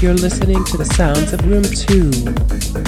You're listening to the sounds of Room 2.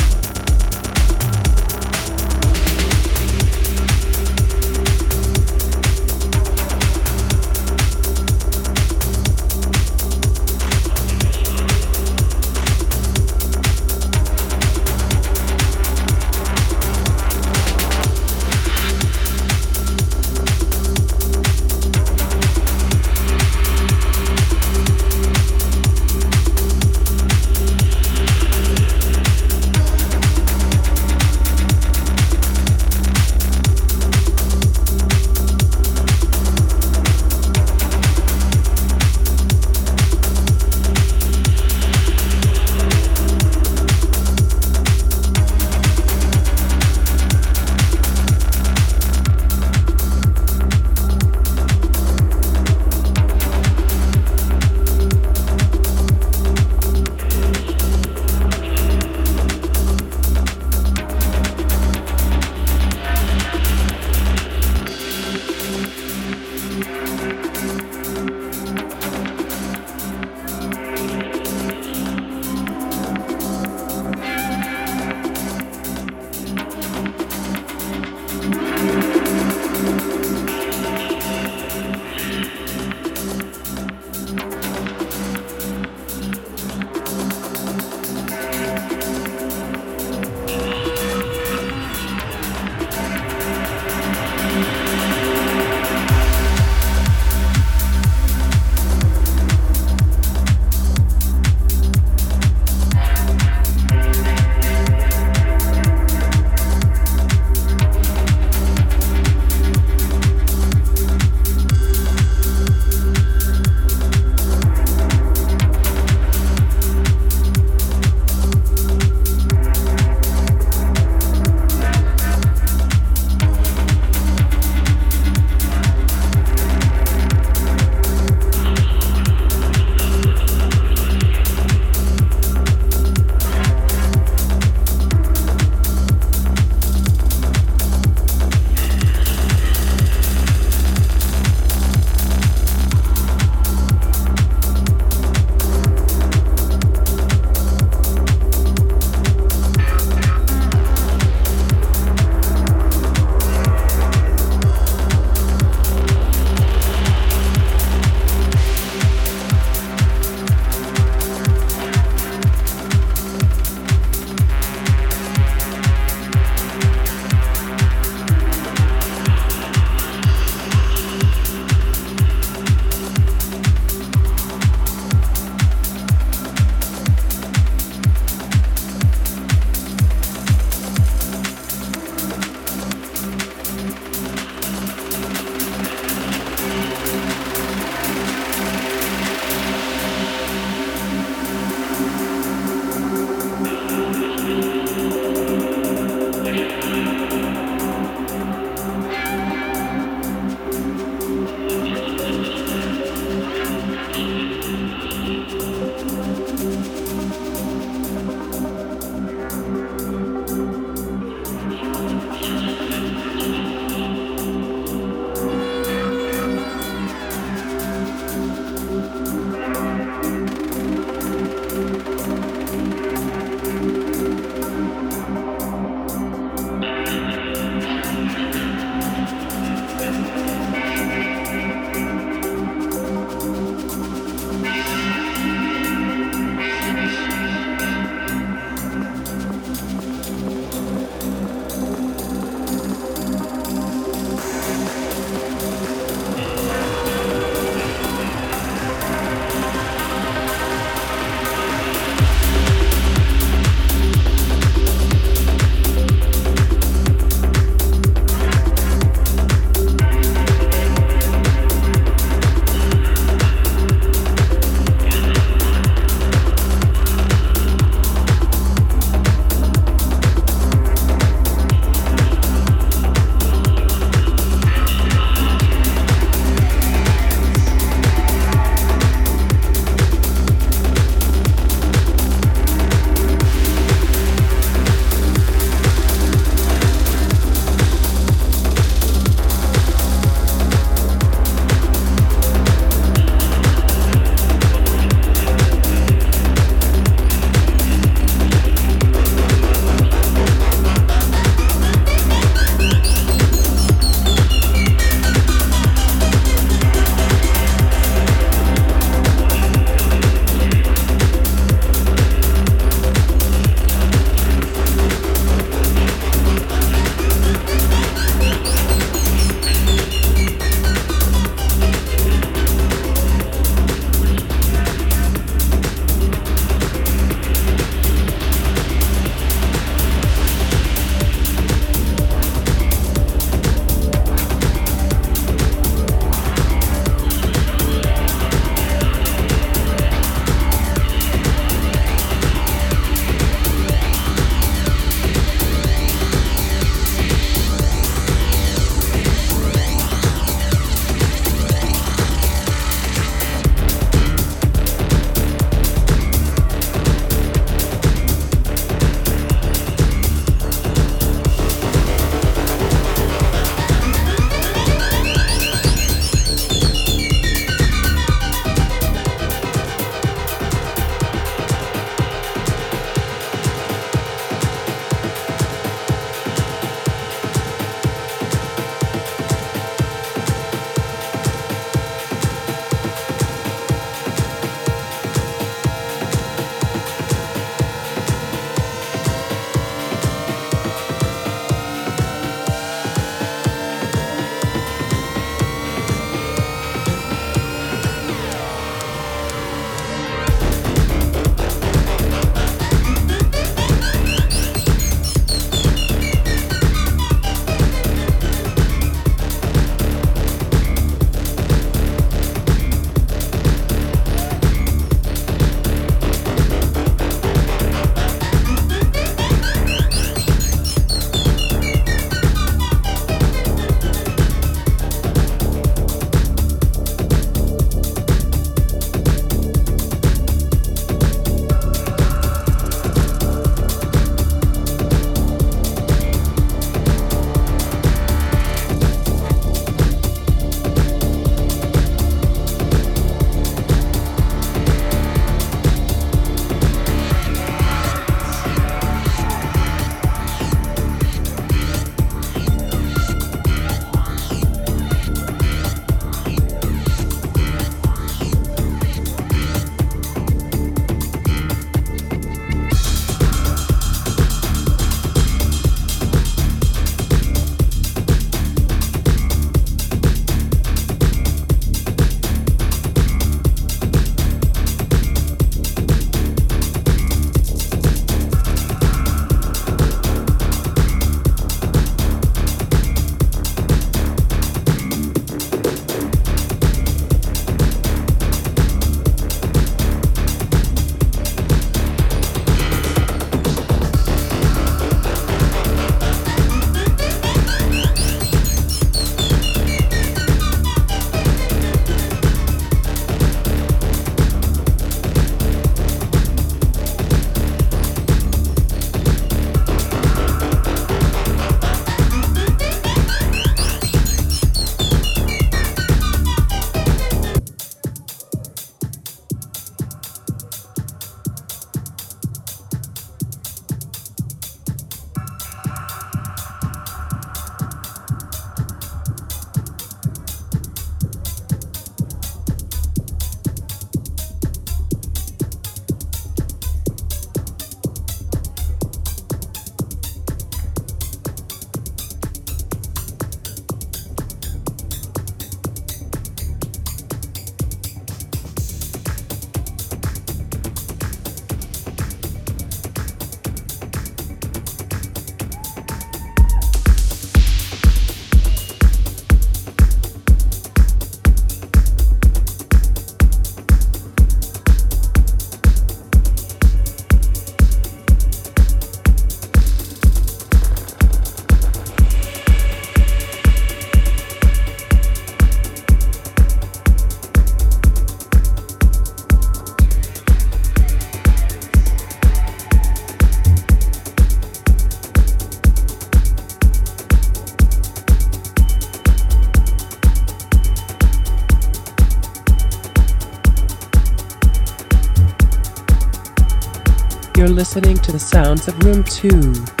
listening to the sounds of Room 2.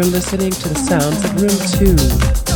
You're listening to the sounds of room 2.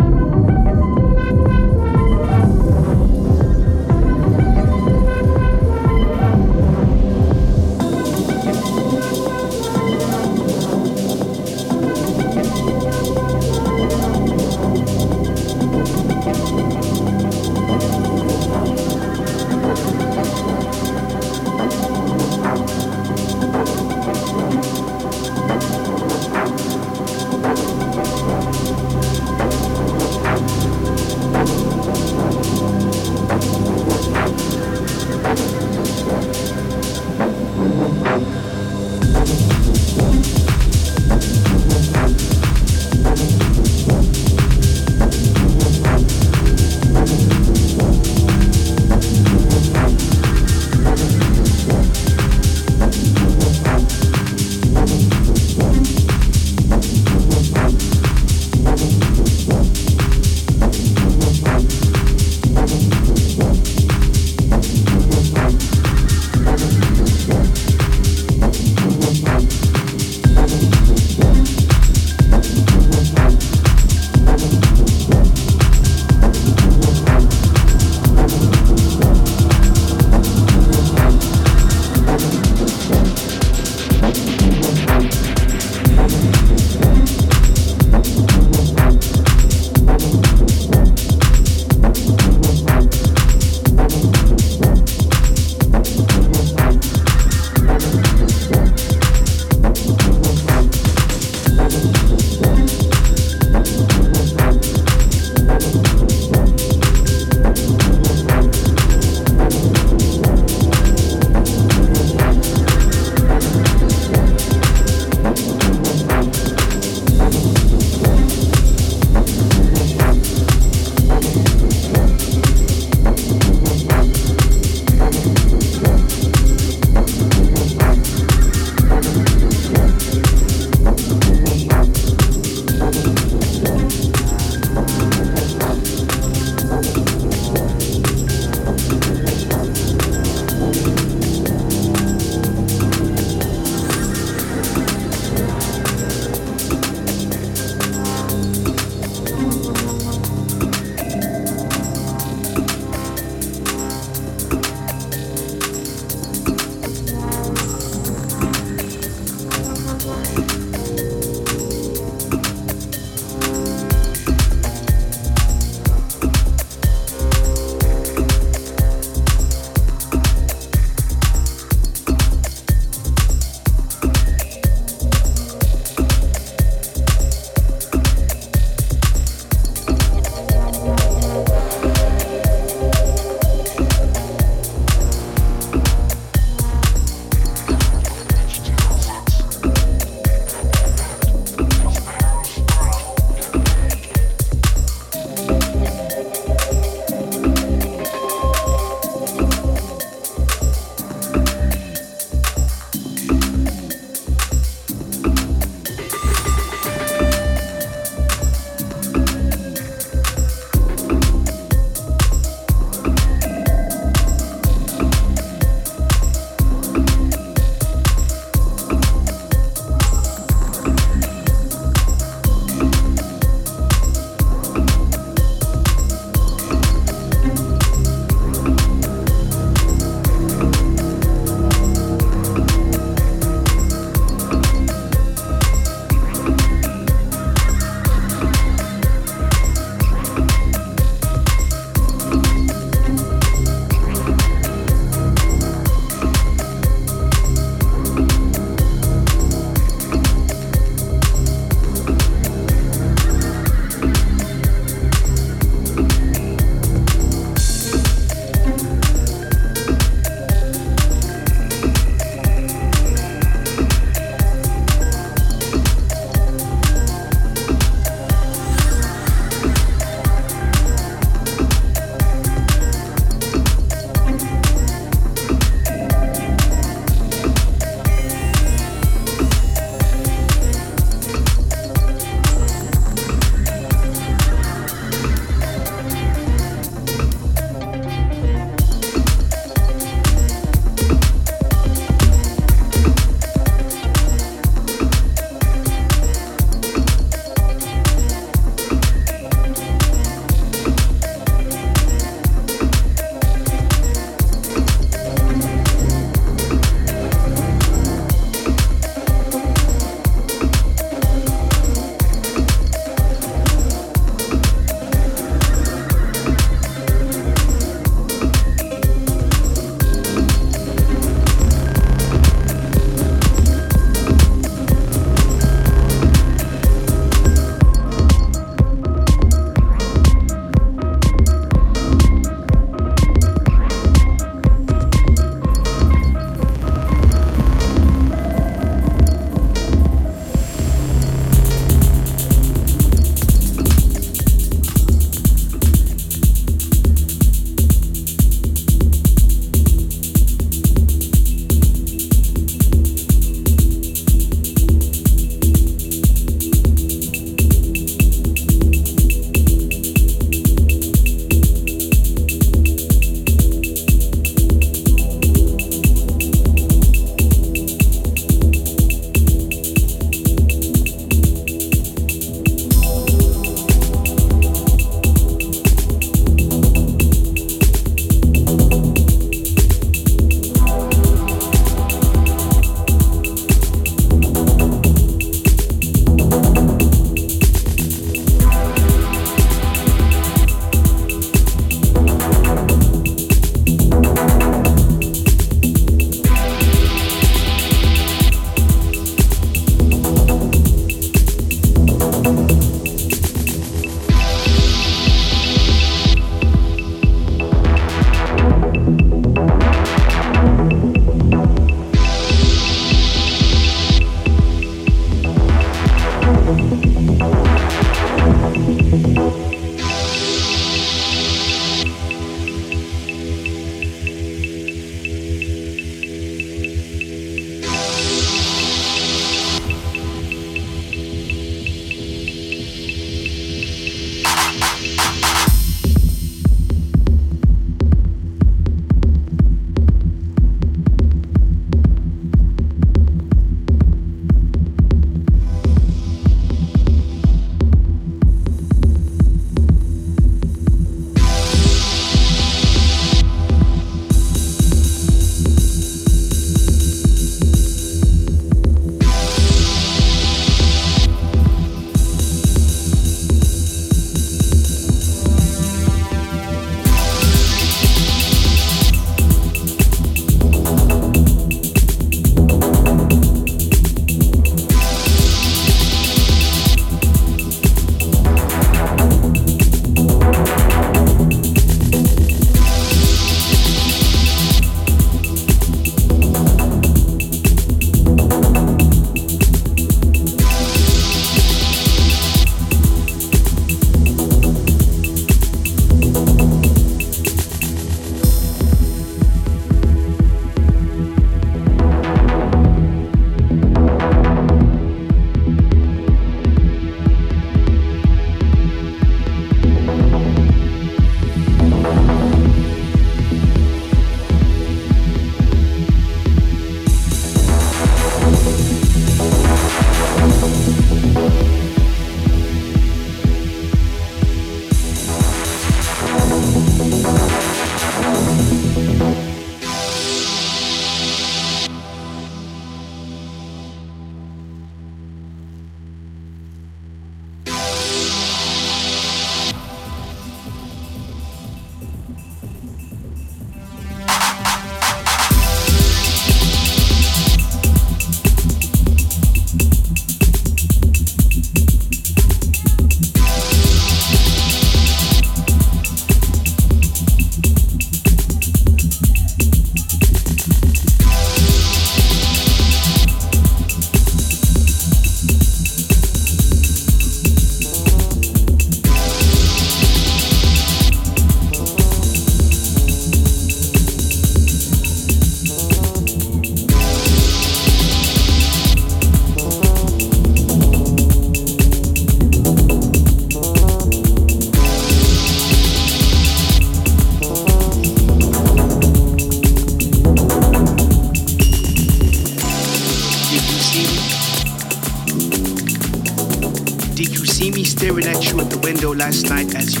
Night as you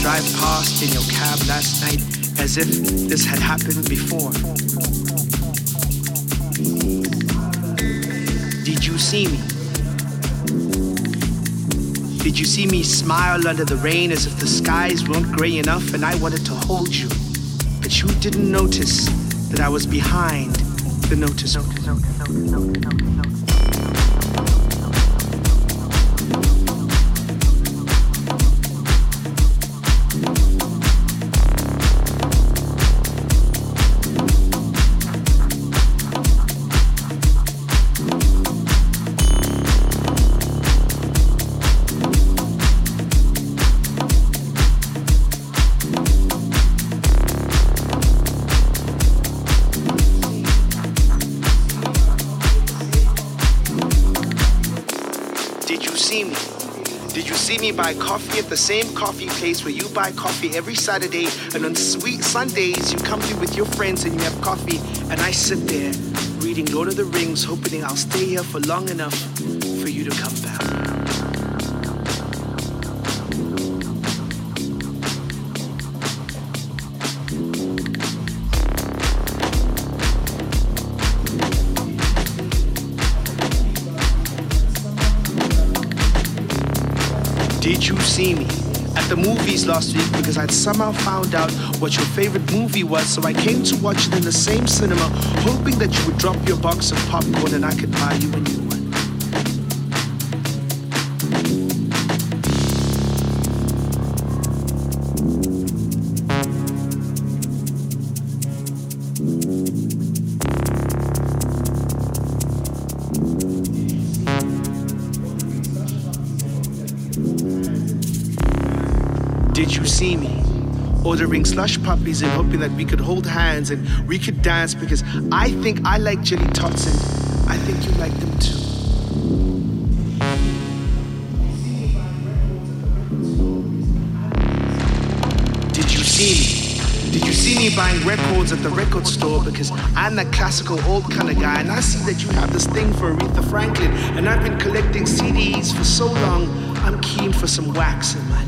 drive past in your cab last night as if this had happened before? Did you see me? Did you see me smile under the rain as if the skies weren't gray enough and I wanted to hold you? But you didn't notice that I was behind the notice. notice, notice, notice buy coffee at the same coffee place where you buy coffee every Saturday, and on sweet Sundays you come here with your friends and you have coffee, and I sit there reading Lord of the Rings, hoping I'll stay here for long enough see me at the movies last week because I'd somehow found out what your favorite movie was, so I came to watch it in the same cinema, hoping that you would drop your box of popcorn and I could buy you a new ordering slush puppies and hoping that we could hold hands and we could dance because I think I like jelly tots and I think you like them too. Did you see me? Did you see me buying records at the record store because I'm that classical old kind of guy and I see that you have this thing for Aretha Franklin and I've been collecting CDs for so long I'm keen for some wax in my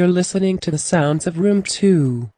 You're listening to the sounds of Room 2.